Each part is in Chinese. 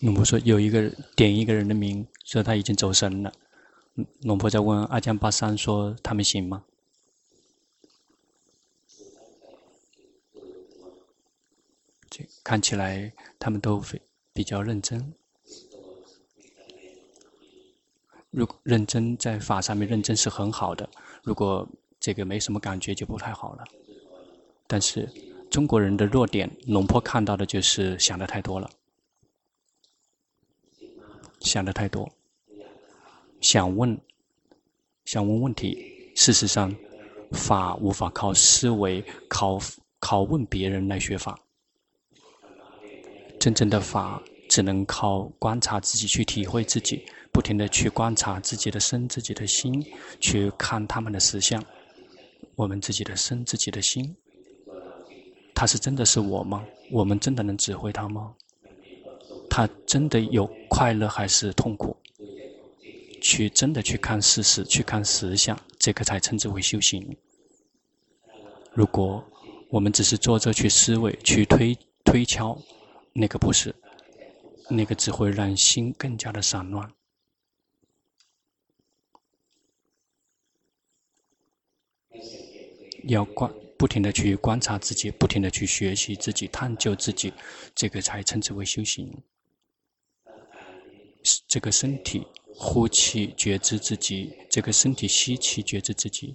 龙婆说有一个点一个人的名，说他已经走神了。龙婆在问阿江巴桑说他们行吗？这看起来他们都非比较认真。如果认真在法上面认真是很好的，如果这个没什么感觉就不太好了。但是中国人的弱点，龙婆看到的就是想的太多了，想的太多，想问，想问问题。事实上，法无法靠思维、靠靠问别人来学法。真正的法只能靠观察自己去体会自己。不停的去观察自己的身、自己的心，去看他们的实相。我们自己的身、自己的心，他是真的是我吗？我们真的能指挥他吗？他真的有快乐还是痛苦？去真的去看事实，去看实相，这个才称之为修行。如果我们只是坐着去思维、去推推敲，那个不是，那个只会让心更加的散乱。要观，不停的去观察自己，不停的去学习自己，探究自己，这个才称之为修行。这个身体呼气觉知自己，这个身体吸气觉知自己，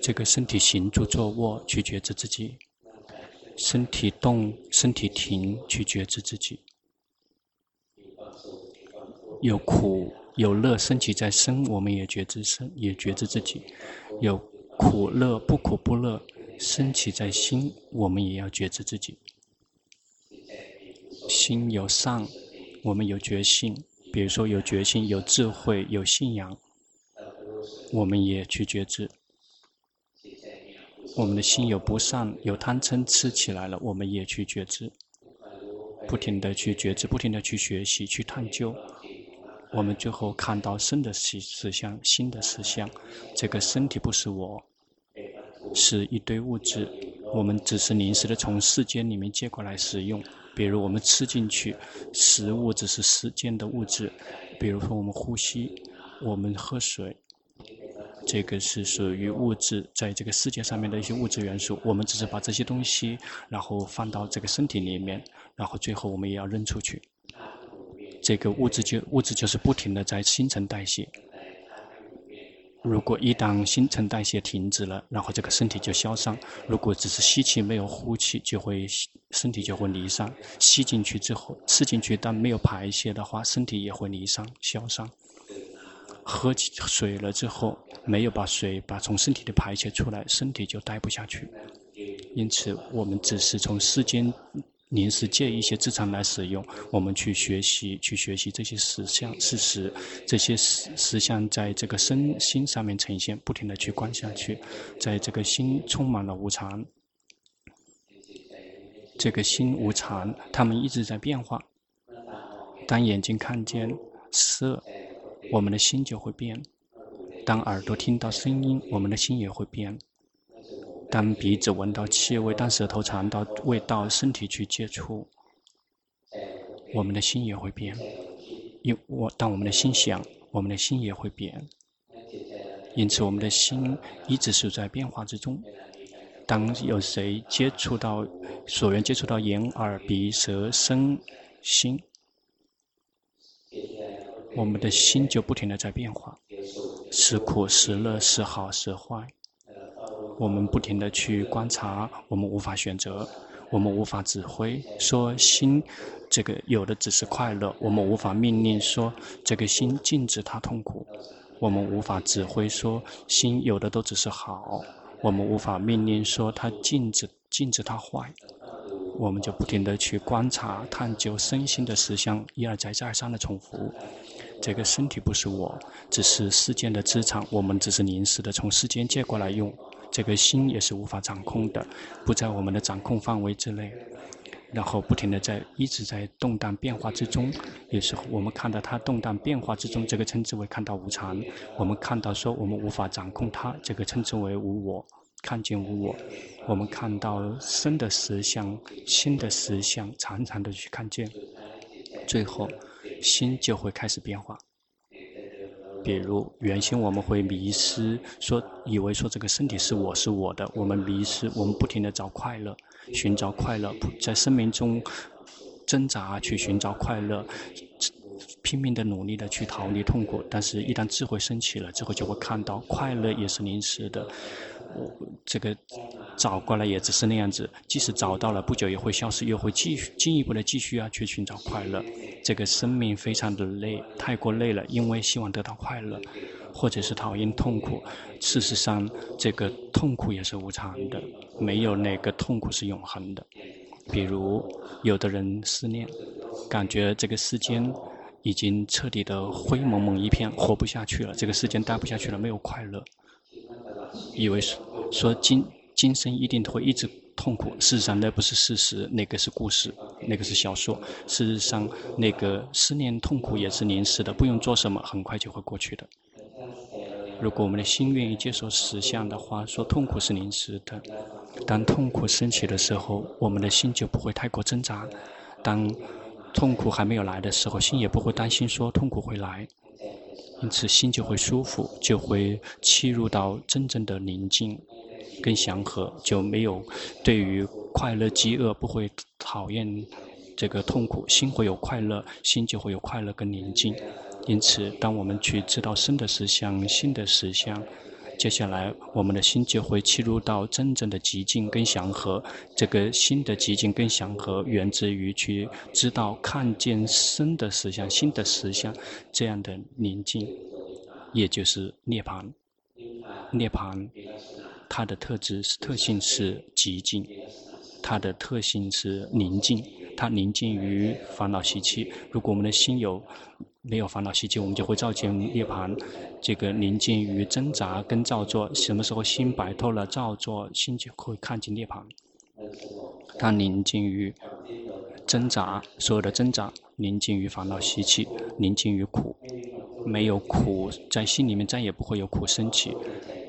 这个身体行住坐卧去觉知自己，身体动身体停去觉知自己，有苦有乐升起在身，我们也觉知身，也觉知自己，有。苦乐不苦不乐，升起在心，我们也要觉知自己。心有善，我们有觉性，比如说有觉性、有智慧、有信仰，我们也去觉知。我们的心有不善，有贪嗔痴起来了，我们也去觉知。不停地去觉知，不停地去学习、去探究，我们最后看到生的实实相、心的实相。这个身体不是我。是一堆物质，我们只是临时的从世间里面借过来使用。比如我们吃进去，食物只是世间的物质；比如说我们呼吸，我们喝水，这个是属于物质，在这个世界上面的一些物质元素。我们只是把这些东西，然后放到这个身体里面，然后最后我们也要扔出去。这个物质就物质就是不停的在新陈代谢。如果一旦新陈代谢停止了，然后这个身体就消散。如果只是吸气没有呼气，就会身体就会离散。吸进去之后，吃进去但没有排泄的话，身体也会离散消散。喝起水了之后，没有把水把从身体里排泄出来，身体就待不下去。因此，我们只是从世间。临时借一些资产来使用，我们去学习，去学习这些实相事实，这些实实相在这个身心上面呈现，不停地去观下去，在这个心充满了无常，这个心无常，他们一直在变化。当眼睛看见色，我们的心就会变；当耳朵听到声音，我们的心也会变。当鼻子闻到气味，当舌头尝到味道，身体去接触，我们的心也会变。因我当我们的心想，我们的心也会变。因此，我们的心一直是在变化之中。当有谁接触到所缘，接触到眼、耳、鼻、舌、身、心，我们的心就不停的在变化，是苦是乐，是好是坏。我们不停地去观察，我们无法选择，我们无法指挥。说心，这个有的只是快乐，我们无法命令说这个心禁止它痛苦。我们无法指挥说心有的都只是好，我们无法命令说它禁止禁止它坏。我们就不停地去观察、探究身心的实相，一而再、再而三的重复。这个身体不是我，只是世间的资产，我们只是临时的从世间借过来用。这个心也是无法掌控的，不在我们的掌控范围之内，然后不停地在一直在动荡变化之中，也是我们看到它动荡变化之中，这个称之为看到无常。我们看到说我们无法掌控它，这个称之为无我，看见无我。我们看到生的实相、心的实相，常常的去看见。最后心就会开始变化。比如原先我们会迷失，说以为说这个身体是我是我的，我们迷失，我们不停的找快乐，寻找快乐，在生命中挣扎去寻找快乐，拼命的努力的去逃离痛苦。但是，一旦智慧升起了之后，就会看到快乐也是临时的。我这个找过来也只是那样子，即使找到了，不久也会消失，又会继续进一步的继续要去寻找快乐。这个生命非常的累，太过累了，因为希望得到快乐，或者是讨厌痛苦。事实上，这个痛苦也是无常的，没有哪个痛苦是永恒的。比如，有的人思念，感觉这个世间已经彻底的灰蒙蒙一片，活不下去了，这个世间待不下去了，没有快乐。以为说说今今生一定会一直痛苦，事实上那不是事实，那个是故事，那个是小说。事实上，那个思念痛苦也是临时的，不用做什么，很快就会过去的。如果我们的心愿意接受实相的话，说痛苦是临时的。当痛苦升起的时候，我们的心就不会太过挣扎；当痛苦还没有来的时候，心也不会担心说痛苦会来。因此，心就会舒服，就会切入到真正的宁静跟祥和，就没有对于快乐、饥饿不会讨厌这个痛苦，心会有快乐，心就会有快乐跟宁静。因此，当我们去知道生的实相、心的实相。接下来，我们的心就会切入到真正的寂静跟祥和。这个心的寂静跟祥和，源自于去知道、看见生的实相、新的实相这样的宁静，也就是涅槃。涅槃，它的特质是特性是寂静，它的特性是宁静，它宁静于烦恼习气。如果我们的心有没有烦恼习气，我们就会照见涅槃。这个宁静于挣扎跟造作，什么时候心摆脱了造作，心就会看见涅槃。它宁静于挣扎，所有的挣扎，宁静于烦恼习气，宁静于苦。没有苦，在心里面再也不会有苦升起，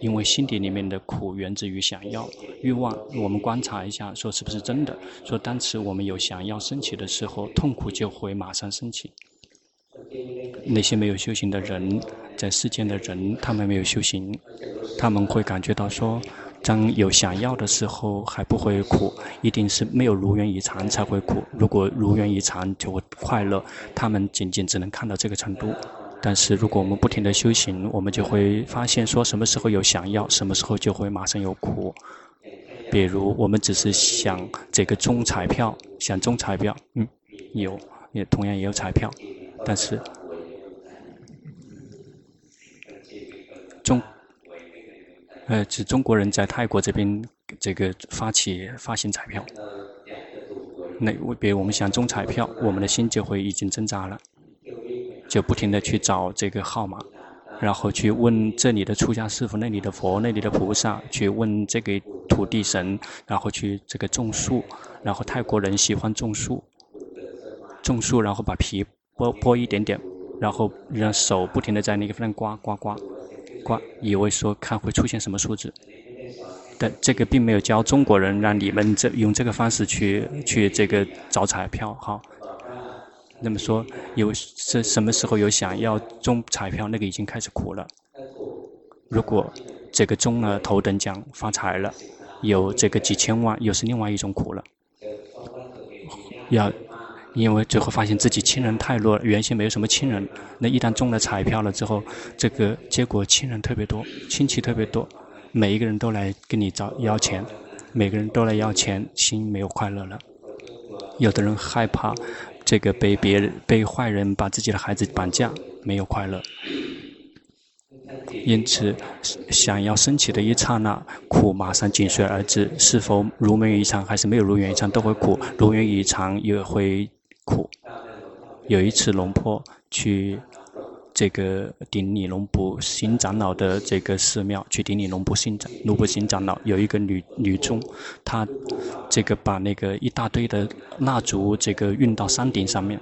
因为心底里面的苦源自于想要欲望。我们观察一下，说是不是真的？说当时我们有想要升起的时候，痛苦就会马上升起。那些没有修行的人，在世间的人，他们没有修行，他们会感觉到说，当有想要的时候还不会苦，一定是没有如愿以偿才会苦。如果如愿以偿就会快乐，他们仅仅只能看到这个程度。但是如果我们不停地修行，我们就会发现说，什么时候有想要，什么时候就会马上有苦。比如我们只是想这个中彩票，想中彩票，嗯，有，也同样也有彩票。但是，中，呃，是中国人在泰国这边这个发起发行彩票。那比如我们想中彩票，我们的心就会已经挣扎了，就不停地去找这个号码，然后去问这里的出家师父、那里的佛、那里的菩萨，去问这个土地神，然后去这个种树，然后泰国人喜欢种树，种树然后把皮。剥剥一点点，然后让手不停地在那个地方刮刮刮刮，以为说看会出现什么数字，但这个并没有教中国人让你们这用这个方式去去这个找彩票哈。那么说有是什么时候有想要中彩票，那个已经开始苦了。如果这个中了头等奖发财了，有这个几千万，又是另外一种苦了，要。因为最后发现自己亲人太弱了，原先没有什么亲人，那一旦中了彩票了之后，这个结果亲人特别多，亲戚特别多，每一个人都来跟你找要钱，每个人都来要钱，心没有快乐了。有的人害怕这个被别人被坏人把自己的孩子绑架，没有快乐。因此，想要升起的一刹那，苦马上紧随而至。是否如愿以偿，还是没有如愿以偿，都会苦；如愿以偿也会。苦。有一次，龙坡去这个顶礼龙布新长老的这个寺庙，去顶礼龙布新长龙布新长老，有一个女女众，她这个把那个一大堆的蜡烛这个运到山顶上面，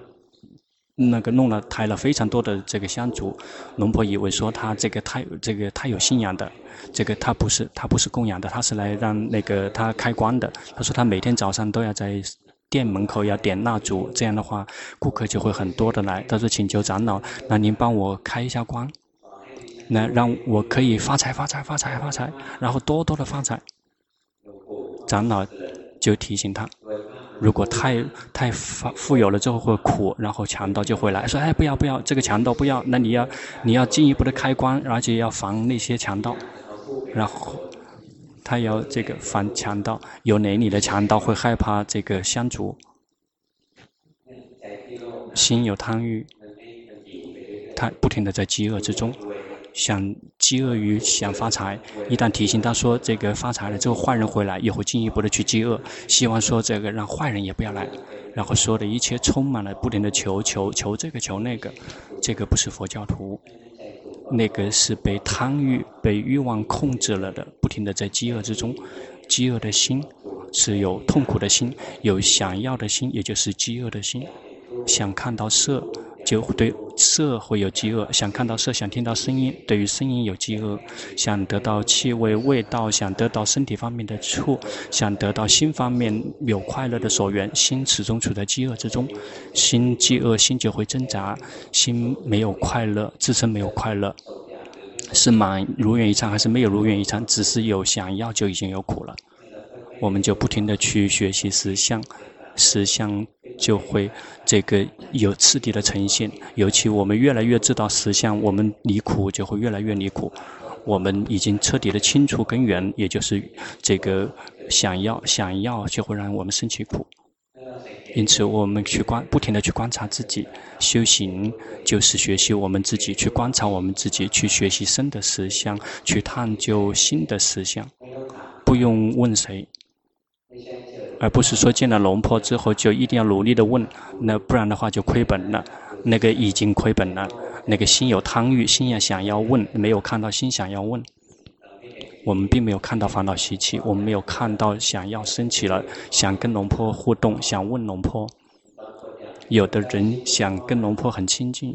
那个弄了抬了非常多的这个香烛，龙婆以为说她这个太这个太有信仰的，这个她不是她不是供养的，她是来让那个她开光的。她说她每天早上都要在。店门口要点蜡烛，这样的话，顾客就会很多的来。他说：“请求长老，那您帮我开一下光，那让我可以发财、发财、发财、发财，然后多多的发财。”长老就提醒他。如果太太富富有了之后会苦，然后强盗就会来说：“哎，不要不要，这个强盗不要。”那你要你要进一步的开光，而且要防那些强盗。然后他要这个防强盗，有哪里的强盗会害怕这个香烛？心有贪欲，他不停的在饥饿之中。想饥饿于想发财，一旦提醒他说这个发财了之后坏人回来，也会进一步的去饥饿，希望说这个让坏人也不要来，然后说的一切充满了不停的求求求这个求那个，这个不是佛教徒，那个是被贪欲被欲望控制了的，不停的在饥饿之中，饥饿的心是有痛苦的心，有想要的心，也就是饥饿的心，想看到色。就会对色会有饥饿，想看到色，想听到声音，对于声音有饥饿，想得到气味、味道，想得到身体方面的触，想得到心方面有快乐的所缘，心始终处在饥饿之中，心饥饿，心就会挣扎，心没有快乐，自身没有快乐，是满如愿以偿还是没有如愿以偿？只是有想要就已经有苦了，我们就不停地去学习实相。实相就会这个有次第的呈现，尤其我们越来越知道实相，我们离苦就会越来越离苦。我们已经彻底的清除根源，也就是这个想要想要就会让我们升起苦。因此，我们去观不停的去观察自己，修行就是学习我们自己，去观察我们自己，去学习生的实相，去探究新的实相，不用问谁。而不是说见了龙婆之后就一定要努力的问，那不然的话就亏本了。那个已经亏本了，那个心有贪欲，心也想要问，没有看到心想要问。我们并没有看到烦恼习气，我们没有看到想要升起了，想跟龙婆互动，想问龙婆。有的人想跟龙婆很亲近，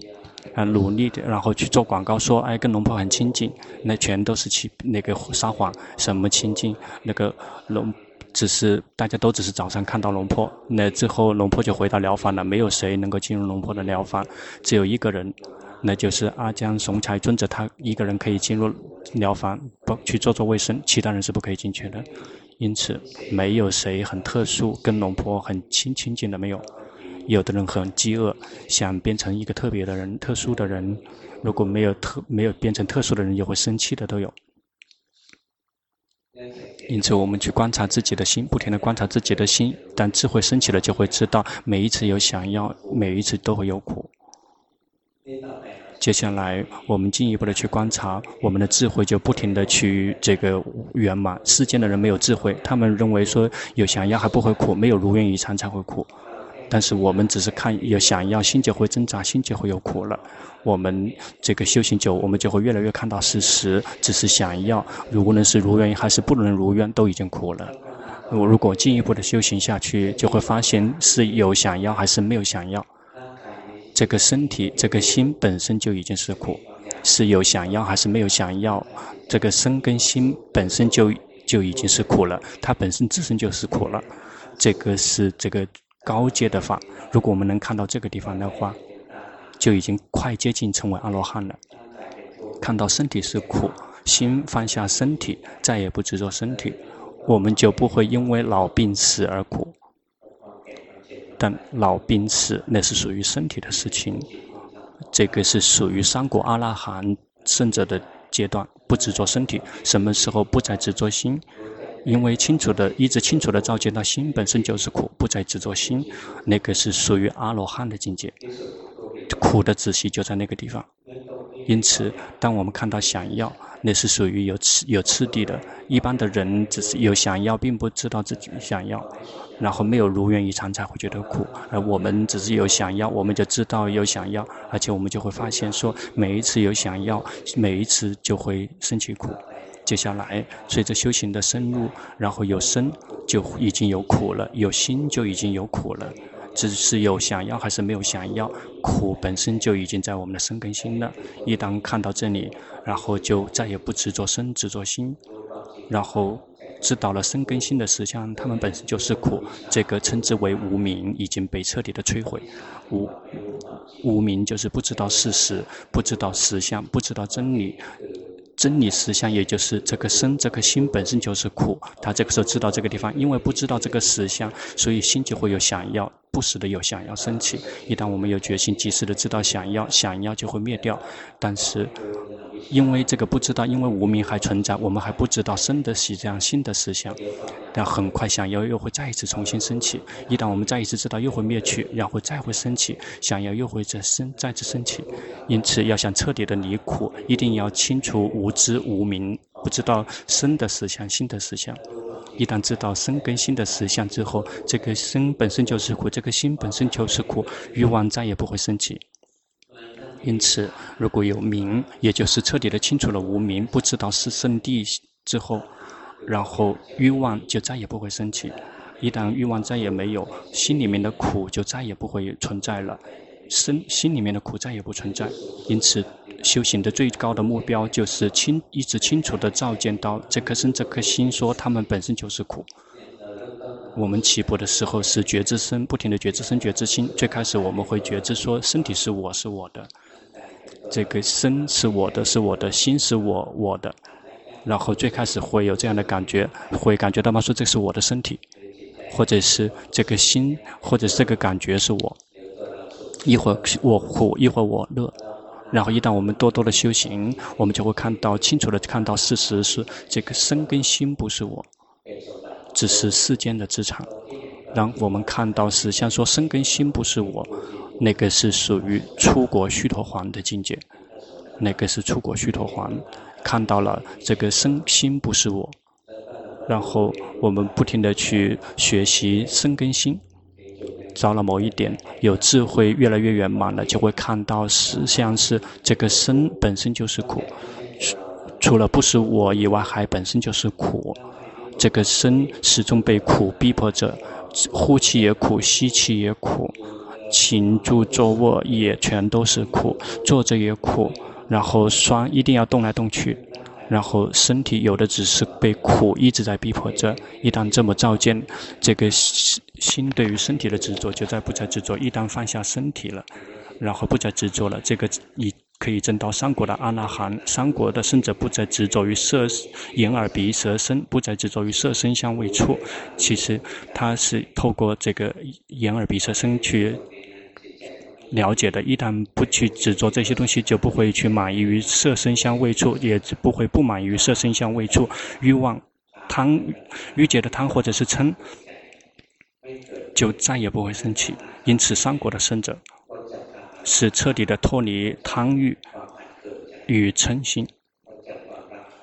啊，努力的，然后去做广告说，哎，跟龙婆很亲近，那全都是去那个撒谎，什么亲近，那个龙。只是大家都只是早上看到龙婆，那之后龙婆就回到疗房了，没有谁能够进入龙婆的疗房，只有一个人，那就是阿江雄才尊者，他一个人可以进入疗房，不去做做卫生，其他人是不可以进去的。因此，没有谁很特殊，跟龙婆很亲亲近的没有。有的人很饥饿，想变成一个特别的人、特殊的人，如果没有特没有变成特殊的人，也会生气的都有。因此，我们去观察自己的心，不停地观察自己的心。当智慧升起了，就会知道每一次有想要，每一次都会有苦。接下来，我们进一步的去观察，我们的智慧就不停地去这个圆满。世间的人没有智慧，他们认为说有想要还不会苦，没有如愿以偿才会苦。但是我们只是看有想要，心就会挣扎，心就会有苦了。我们这个修行久，我们就会越来越看到事实，只是想要，无论是如愿还是不能如愿，都已经苦了。我如果进一步的修行下去，就会发现是有想要还是没有想要。这个身体，这个心本身就已经是苦，是有想要还是没有想要，这个身跟心本身就就已经是苦了，它本身自身就是苦了。这个是这个。高阶的法，如果我们能看到这个地方的话，就已经快接近成为阿罗汉了。看到身体是苦，心放下身体，再也不执着身体，我们就不会因为老病死而苦。但老病死那是属于身体的事情，这个是属于三果阿拉汉圣者的阶段，不执着身体，什么时候不再执着心？因为清楚的，一直清楚的照见到心本身就是苦，不再执着心，那个是属于阿罗汉的境界。苦的仔细就在那个地方。因此，当我们看到想要，那是属于有次有次第的。一般的人只是有想要，并不知道自己想要，然后没有如愿以偿才会觉得苦。而我们只是有想要，我们就知道有想要，而且我们就会发现说，每一次有想要，每一次就会升起苦。接下来，随着修行的深入，然后有身就已经有苦了，有心就已经有苦了。只是有想要还是没有想要，苦本身就已经在我们的身跟心了。一旦看到这里，然后就再也不执着生，执着心，然后知道了生根心的实相，他们本身就是苦。这个称之为无明，已经被彻底的摧毁。无无明就是不知道事实，不知道实相，不知道真理。真理实相，也就是这个身、这个心本身就是苦。他这个时候知道这个地方，因为不知道这个实相，所以心就会有想要，不时的有想要升起。一旦我们有决心，及时的知道想要，想要就会灭掉。但是。因为这个不知道，因为无明还存在，我们还不知道生的实相、心的实相，但很快想要又会再一次重新升起。一旦我们再一次知道，又会灭去，然后再会升起，想要又会再生再次升起。因此，要想彻底的离苦，一定要清除无知无明，不知道生的实相、心的实相。一旦知道生跟心的实相之后，这个生本身就是苦，这个心本身就是苦，欲望再也不会升起。因此，如果有明，也就是彻底的清楚了无明，不知道是圣地之后，然后欲望就再也不会升起。一旦欲望再也没有，心里面的苦就再也不会存在了，身心里面的苦再也不存在。因此，修行的最高的目标就是清，一直清楚的照见到这颗身、这颗心，说他们本身就是苦。我们起步的时候是觉知身，不停的觉知身、觉知心。最开始我们会觉知说，身体是我是我的。这个身是我的，是我的心是我我的，然后最开始会有这样的感觉，会感觉到吗？说这是我的身体，或者是这个心，或者是这个感觉是我。一会儿我苦，一会儿我乐，然后一旦我们多多的修行，我们就会看到清楚的看到事实是这个身跟心不是我，只是世间的资产。让我们看到实相说身跟心不是我。那个是属于出国须陀洹的境界，那个是出国须陀洹，看到了这个身心不是我，然后我们不停地去学习身跟心，到了某一点有智慧越来越圆满了，就会看到实相是这个身本身就是苦，除了不是我以外，还本身就是苦，这个身始终被苦逼迫着，呼气也苦，吸气也苦。行住坐卧也全都是苦，坐着也苦，然后双一定要动来动去，然后身体有的只是被苦一直在逼迫着。一旦这么照见，这个心对于身体的执着就再不再执着。一旦放下身体了，然后不再执着了，这个你可以证到三国的阿那含，三国的圣者不再执着于色、眼、耳、鼻、舌、身，不再执着于色、声、香、味、触。其实他是透过这个眼、耳、鼻、舌、身去。了解的，一旦不去执着这些东西，就不会去满意于色声香味触，也不会不满于色声香味触。欲望、贪、欲界的贪或者是嗔，就再也不会升起。因此，三国的圣者是彻底的脱离贪欲与嗔心，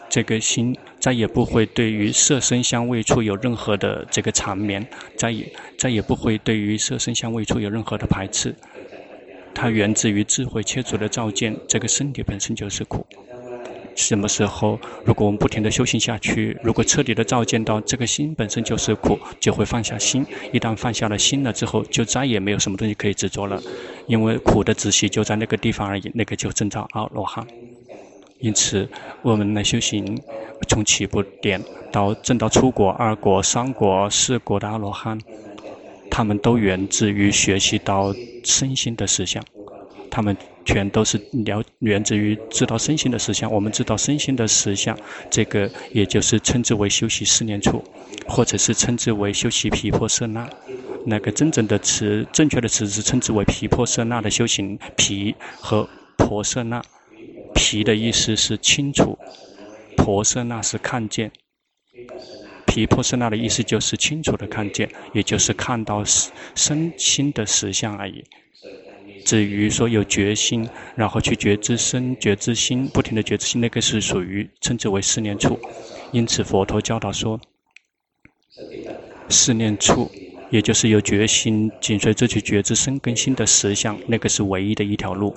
这个心再也不会对于色声香味触有任何的这个缠绵，再也再也不会对于色声香味触有任何的排斥。它源自于智慧切除的照见，这个身体本身就是苦。什么时候，如果我们不停地修行下去，如果彻底的照见到这个心本身就是苦，就会放下心。一旦放下了心了之后，就再也没有什么东西可以执着了，因为苦的自息就在那个地方而已，那个就证到阿罗汉。因此，我们来修行，从起步点到证到初果、二果、三果、四果的阿罗汉。他们都源自于学习到身心的实相，他们全都是了源自于知道身心的实相。我们知道身心的实相，这个也就是称之为修习四念处，或者是称之为修习毗婆舍那。那个真正的词，正确的词是称之为毗婆舍那的修行。毗和婆舍那，毗的意思是清楚，婆舍那是看见。毗婆舍那的意思就是清楚的看见，也就是看到身心的实相而已。至于说有决心，然后去觉知身、觉知心，不停的觉知心，那个是属于称之为四念处。因此佛陀教导说，四念处，也就是有决心紧随着去觉知身跟心的实相，那个是唯一的一条路。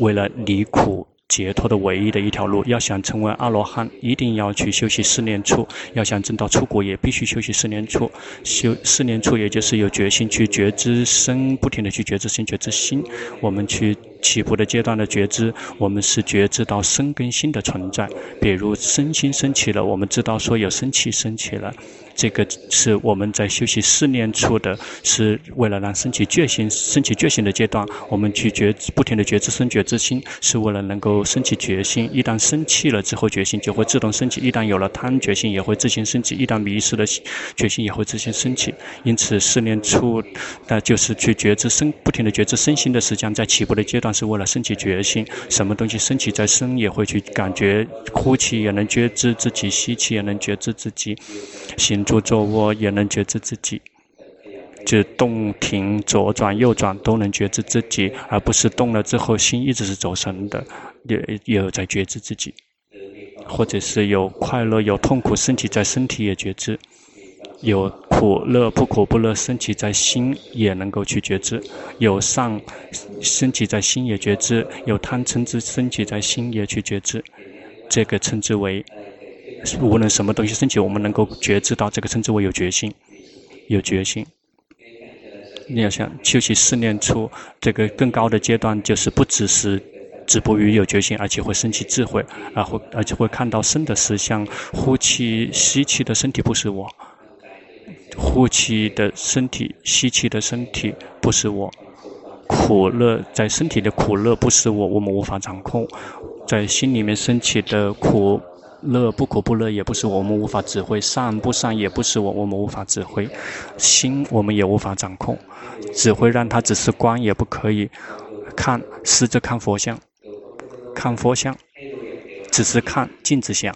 为了离苦解脱的唯一的一条路。要想成为阿罗汉，一定要去修习四念处；要想证到出国，也必须修习四念处。修四念处，也就是有决心去觉知身，不停地去觉知心，觉知心。我们去起步的阶段的觉知，我们是觉知到身跟心的存在。比如身心升起了，我们知道说有生气升起了。这个是我们在修习四念处的，是为了让升起觉心、升起觉心的阶段，我们去觉不停的觉知身、觉知心，是为了能够升起觉心。一旦生气了之后，觉心就会自动升起；一旦有了贪觉心，也会自行升起；一旦迷失了觉心，也会自行升起。因此，四念处，那就是去觉知身，不停的觉知身心的时间，在起步的阶段是为了升起觉心。什么东西升起在身，也会去感觉；呼气也能觉知自己，吸气也能觉知自己，行。坐坐卧也能觉知自己，就动停左转右转都能觉知自己，而不是动了之后心一直是走神的，也也在觉知自己，或者是有快乐有痛苦身体在身体也觉知，有苦乐不苦不乐升起在心也能够去觉知，有上升起在心也觉知，有贪嗔痴升起在心也去觉知，这个称之为。无论什么东西升起，我们能够觉知到这个称之为有决心，有决心。你要想修习四念出，这个更高的阶段就是不只是止步于有决心，而且会升起智慧，而会而且会看到生的实相。呼气、吸气的身体不是我，呼气的身体、吸气的身体不是我。苦乐在身体的苦乐不是我，我们无法掌控。在心里面升起的苦。乐不苦不乐也不是我们无法指挥，善不善也不是我我们无法指挥，心我们也无法掌控，指挥让它只是观也不可以，看试着看佛像，看佛像，只是看镜子像，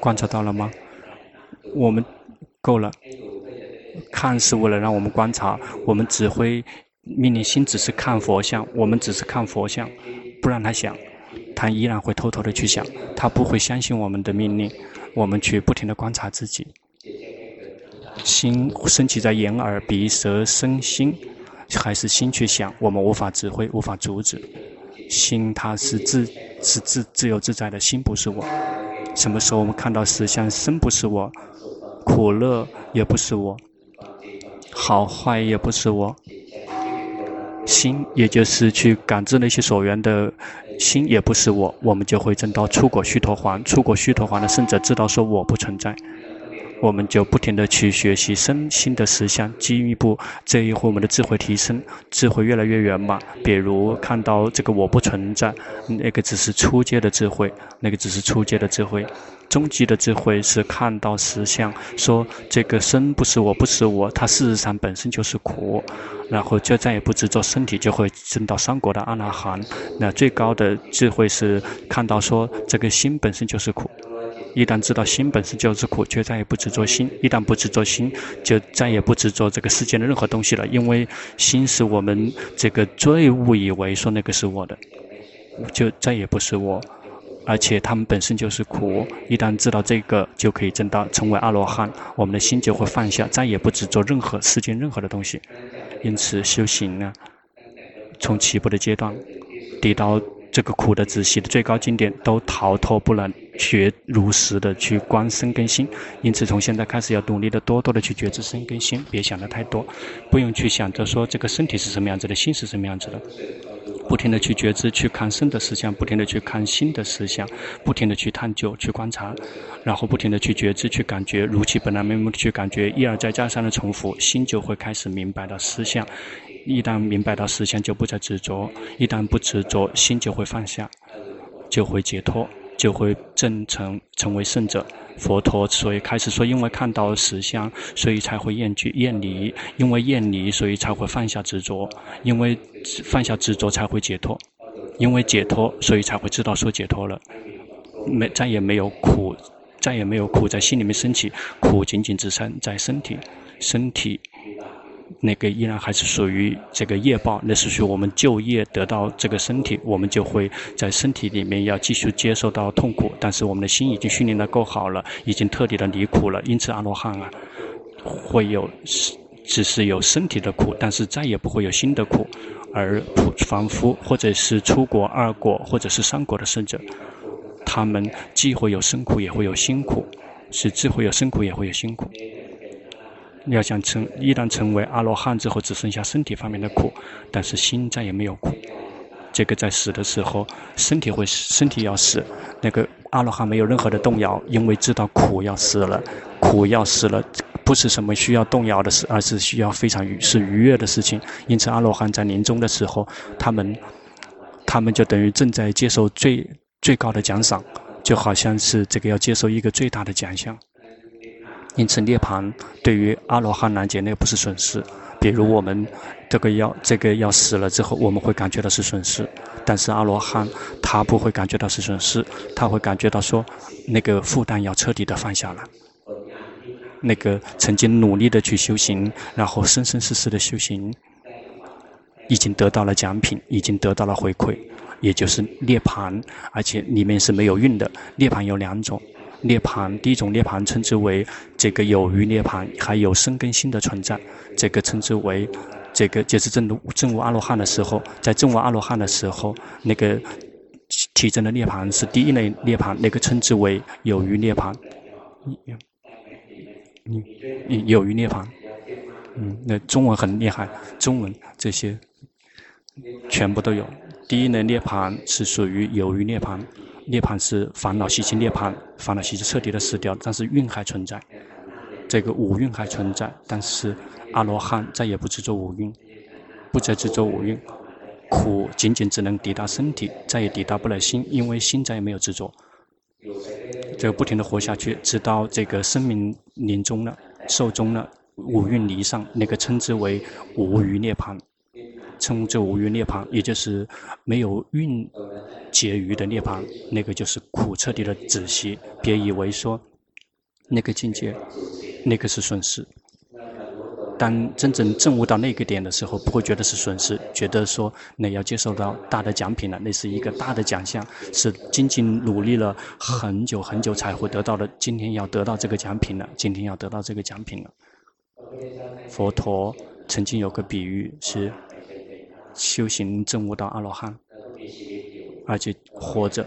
观察到了吗？我们够了，看是为了让我们观察，我们指挥。命令心只是看佛像，我们只是看佛像，不让他想，他依然会偷偷的去想，他不会相信我们的命令，我们去不停的观察自己，心升起在眼耳鼻舌身心，还是心去想，我们无法指挥，无法阻止，心它是自是自自由自在的，心不是我，什么时候我们看到实相，身不是我，苦乐也不是我，好坏也不是我。心，也就是去感知那些所缘的心，也不是我，我们就会证到出果须陀还。出果须陀还的圣者知道说我不存在，我们就不停地去学习身心的实相，进一步这一回我们的智慧提升，智慧越来越圆满。比如看到这个我不存在，那个只是初阶的智慧，那个只是初阶的智慧。终极的智慧是看到实相，说这个身不是我，不是我，它事实上本身就是苦，然后就再也不执着身体，就会证到三果的阿那含。那最高的智慧是看到说这个心本身就是苦，一旦知道心本身就是苦，就再也不执着心，一旦不执着心，就再也不执着这个世间的任何东西了，因为心是我们这个最误以为说那个是我的，就再也不是我。而且他们本身就是苦，一旦知道这个，就可以证到成为阿罗汉，我们的心就会放下，再也不执着任何世间任何的东西。因此修行呢，从起步的阶段，抵到这个苦的仔细的最高经典，都逃脱不了觉如实的去观身根心。因此从现在开始要努力的多多的去觉知身根心，别想的太多，不用去想着说这个身体是什么样子的，心是什么样子的。不停地去觉知，去看身的实相；不停地去看心的实相；不停地去探究、去观察，然后不停地去觉知、去感觉，如其本来面目去感觉，一而再、再三的重复，心就会开始明白到实相。一旦明白到实相，就不再执着；一旦不执着，心就会放下，就会解脱，就会正成成为圣者。佛陀所以开始说，因为看到实相，所以才会厌倦、厌离；因为厌离，所以才会放下执着；因为放下执着，才会解脱；因为解脱，所以才会知道说解脱了，没再也没有苦，再也没有苦在心里面升起，苦仅仅只剩在身体，身体。那个依然还是属于这个业报，那是属于我们就业得到这个身体，我们就会在身体里面要继续接受到痛苦。但是我们的心已经训练得够好了，已经彻底的离苦了。因此阿罗汉啊，会有只是有身体的苦，但是再也不会有新的苦。而凡夫或者是初果、二果或者是三果的圣者，他们既会有生苦，也会有辛苦，是既会有生苦，也会有辛苦。要想成，一旦成为阿罗汉之后，只剩下身体方面的苦，但是心再也没有苦。这个在死的时候，身体会身体要死，那个阿罗汉没有任何的动摇，因为知道苦要死了，苦要死了。不是什么需要动摇的事，而是需要非常愉是愉悦的事情。因此，阿罗汉在临终的时候，他们，他们就等于正在接受最最高的奖赏，就好像是这个要接受一个最大的奖项。因此，涅槃对于阿罗汉来讲，那个不是损失。比如我们这个要这个要死了之后，我们会感觉到是损失，但是阿罗汉他不会感觉到是损失，他会感觉到说那个负担要彻底的放下了。那个曾经努力的去修行，然后生生世世的修行，已经得到了奖品，已经得到了回馈，也就是涅槃，而且里面是没有运的。涅槃有两种，涅槃第一种涅槃称之为这个有余涅槃，还有生根心的存在，这个称之为这个就是证入证悟阿罗汉的时候，在证悟阿罗汉的时候，那个体证的涅槃是第一类涅槃，那个称之为有余涅槃。嗯，有余涅槃，嗯，那中文很厉害，中文这些全部都有。第一类，涅槃是属于有余涅槃，涅槃是烦恼习气涅槃，烦恼习气彻底的死掉，但是蕴还存在，这个五蕴还存在，但是阿罗汉再也不执着五蕴，不再执着五蕴，苦仅仅只能抵达身体，再也抵达不了心，因为心再也没有执着。这个不停地活下去，直到这个生命临终了、寿终了，五蕴离上，那个称之为无余涅槃，称之无余涅槃，也就是没有蕴结余的涅槃，那个就是苦彻底的止息。别以为说那个境界，那个是损失。当真正证悟到那个点的时候，不会觉得是损失，觉得说那要接受到大的奖品了，那是一个大的奖项，是仅仅努力了很久很久才会得到的。今天要得到这个奖品了，今天要得到这个奖品了。佛陀曾经有个比喻是，修行证悟到阿罗汉，而且活着，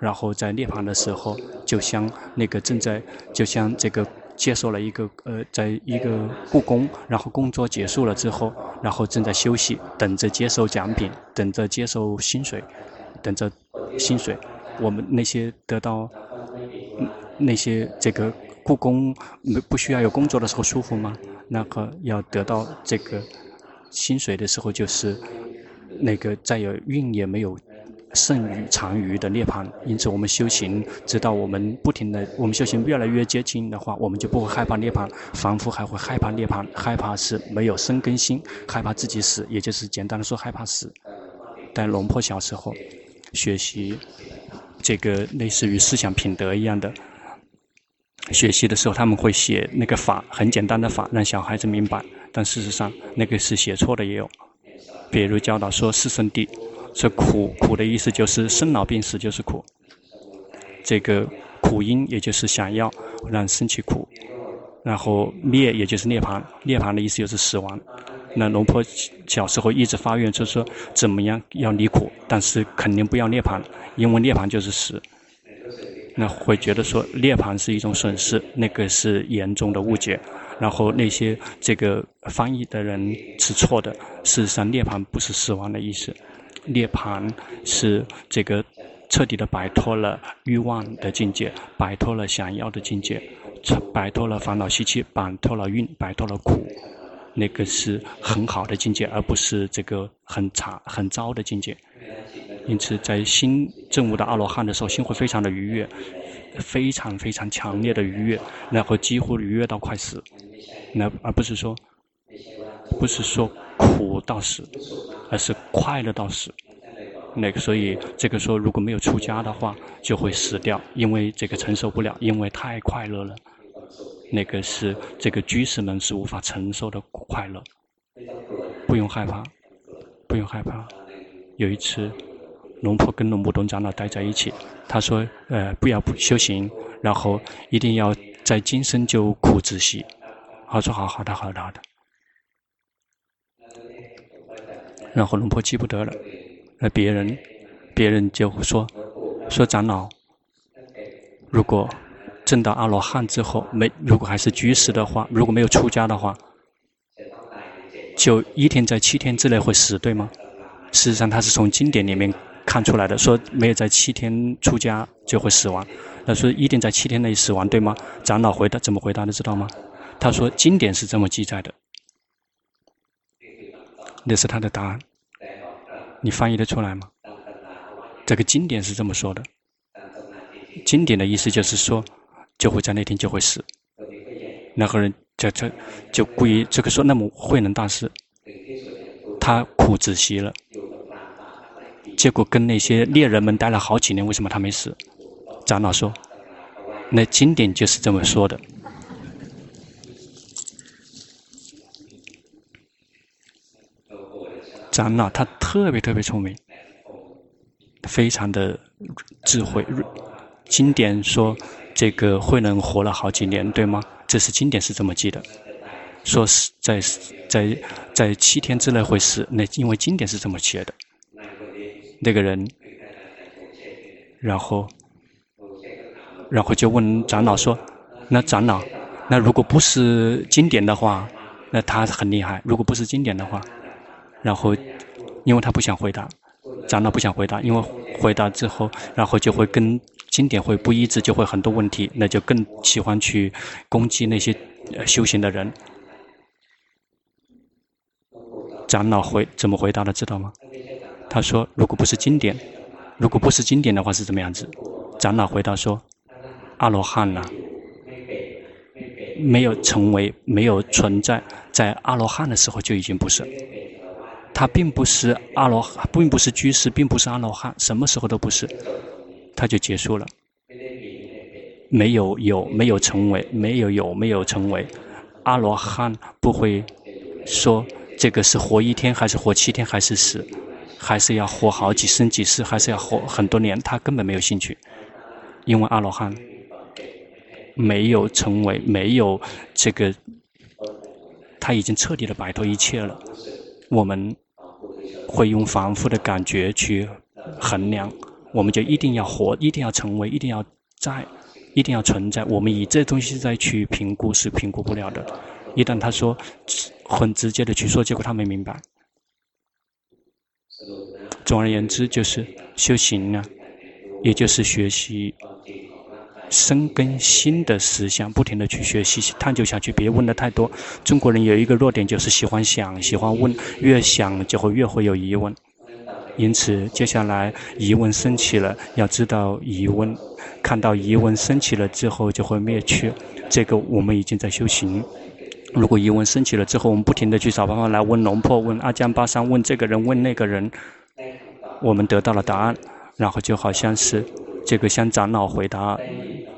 然后在涅槃的时候，就像那个正在，就像这个。接受了一个呃，在一个故宫，然后工作结束了之后，然后正在休息，等着接受奖品，等着接受薪水，等着薪水。我们那些得到那些这个故宫没不需要有工作的时候舒服吗？那个要得到这个薪水的时候，就是那个再有运也没有。剩余残余的涅槃，因此我们修行，直到我们不停的，我们修行越来越接近的话，我们就不会害怕涅槃。凡夫还会害怕涅槃，害怕是没有生根心，害怕自己死，也就是简单的说害怕死。但龙婆小时候学习这个类似于思想品德一样的学习的时候，他们会写那个法，很简单的法，让小孩子明白。但事实上，那个是写错的也有，比如教导说四圣谛。这苦苦的意思就是生老病死就是苦，这个苦因也就是想要让生起苦，然后灭也就是涅槃，涅槃的意思就是死亡。那龙婆小时候一直发愿，就是说怎么样要离苦，但是肯定不要涅槃，因为涅槃就是死。那会觉得说涅槃是一种损失，那个是严重的误解。然后那些这个翻译的人是错的，事实上涅槃不是死亡的意思。涅槃是这个彻底的摆脱了欲望的境界，摆脱了想要的境界，摆脱了烦恼习气，摆脱了运，摆脱了苦，那个是很好的境界，而不是这个很差、很糟的境界。因此，在心证悟的阿罗汉的时候，心会非常的愉悦，非常非常强烈的愉悦，然后几乎愉悦到快死，那而不是说，不是说苦到死。而是快乐到死，那个所以这个说如果没有出家的话就会死掉，因为这个承受不了，因为太快乐了，那个是这个居士们是无法承受的快乐，不用害怕，不用害怕。有一次，龙婆跟龙木东长老待在一起，他说：“呃，不要不修行，然后一定要在今生就苦止息。”他说：“好好的，好的，好的。”然后龙婆记不得了，那别人，别人就说，说长老，如果证到阿罗汉之后没，如果还是居士的话，如果没有出家的话，就一天在七天之内会死，对吗？事实上，他是从经典里面看出来的，说没有在七天出家就会死亡，那说一定在七天内死亡，对吗？长老回答怎么回答的，知道吗？他说经典是这么记载的。那是他的答案，你翻译得出来吗？这个经典是这么说的，经典的意思就是说，就会在那天就会死。那个人就就就故意这个说，那么慧能大师，他苦子息了，结果跟那些猎人们待了好几年，为什么他没死？长老说，那经典就是这么说的。长老他特别特别聪明，非常的智慧。经典说这个慧能活了好几年，对吗？这是经典是这么记的，说是在在在七天之内会死。那因为经典是这么写的。那个人，然后然后就问长老说：“那长老，那如果不是经典的话，那他很厉害；如果不是经典的话。”然后，因为他不想回答，长老不想回答，因为回答之后，然后就会跟经典会不一致，就会很多问题，那就更喜欢去攻击那些修行的人。长老回怎么回答的，知道吗？他说：“如果不是经典，如果不是经典的话是怎么样子？”长老回答说：“阿罗汉呐，没有成为，没有存在，在阿罗汉的时候就已经不是。”他并不是阿罗，并不是居士，并不是阿罗汉，什么时候都不是，他就结束了。没有有，没有成为，没有有，没有成为。阿罗汉不会说这个是活一天，还是活七天，还是死，还是要活好几生几世，还是要活很多年，他根本没有兴趣，因为阿罗汉没有成为，没有这个，他已经彻底的摆脱一切了。我们。会用凡夫的感觉去衡量，我们就一定要活，一定要成为，一定要在，一定要存在。我们以这东西再去评估是评估不了的。一旦他说很直接的去说，结果他没明白。总而言之，就是修行啊，也就是学习。深根新的思想，不停地去学习、探究下去，别问的太多。中国人有一个弱点，就是喜欢想、喜欢问，越想就会越会有疑问。因此，接下来疑问升起了，要知道疑问，看到疑问升起了之后就会灭去。这个我们已经在修行。如果疑问升起了之后，我们不停地去找办法来问龙婆、问阿江巴桑、问这个人、问那个人，我们得到了答案，然后就好像是。这个向长老回答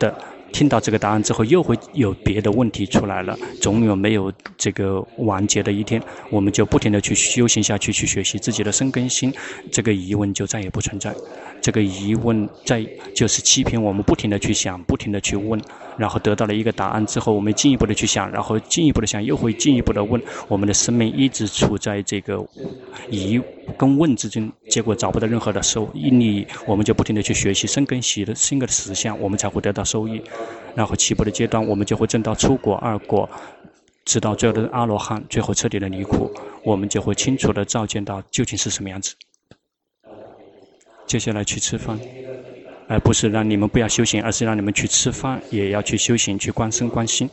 的，听到这个答案之后，又会有别的问题出来了，总有没有这个完结的一天。我们就不停地去修行下去，去学习自己的深根心，这个疑问就再也不存在。这个疑问在就是欺骗我们，不停地去想，不停地去问。然后得到了一个答案之后，我们进一步的去想，然后进一步的想，又会进一步的问。我们的生命一直处在这个疑跟问之间，结果找不到任何的收益利，我们就不停的去学习深根习的新的实相，我们才会得到收益。然后起步的阶段，我们就会证到初果、二果，直到最后的阿罗汉，最后彻底的离苦，我们就会清楚的照见到究竟是什么样子。接下来去吃饭。而不是让你们不要修行，而是让你们去吃饭，也要去修行，去观身观心。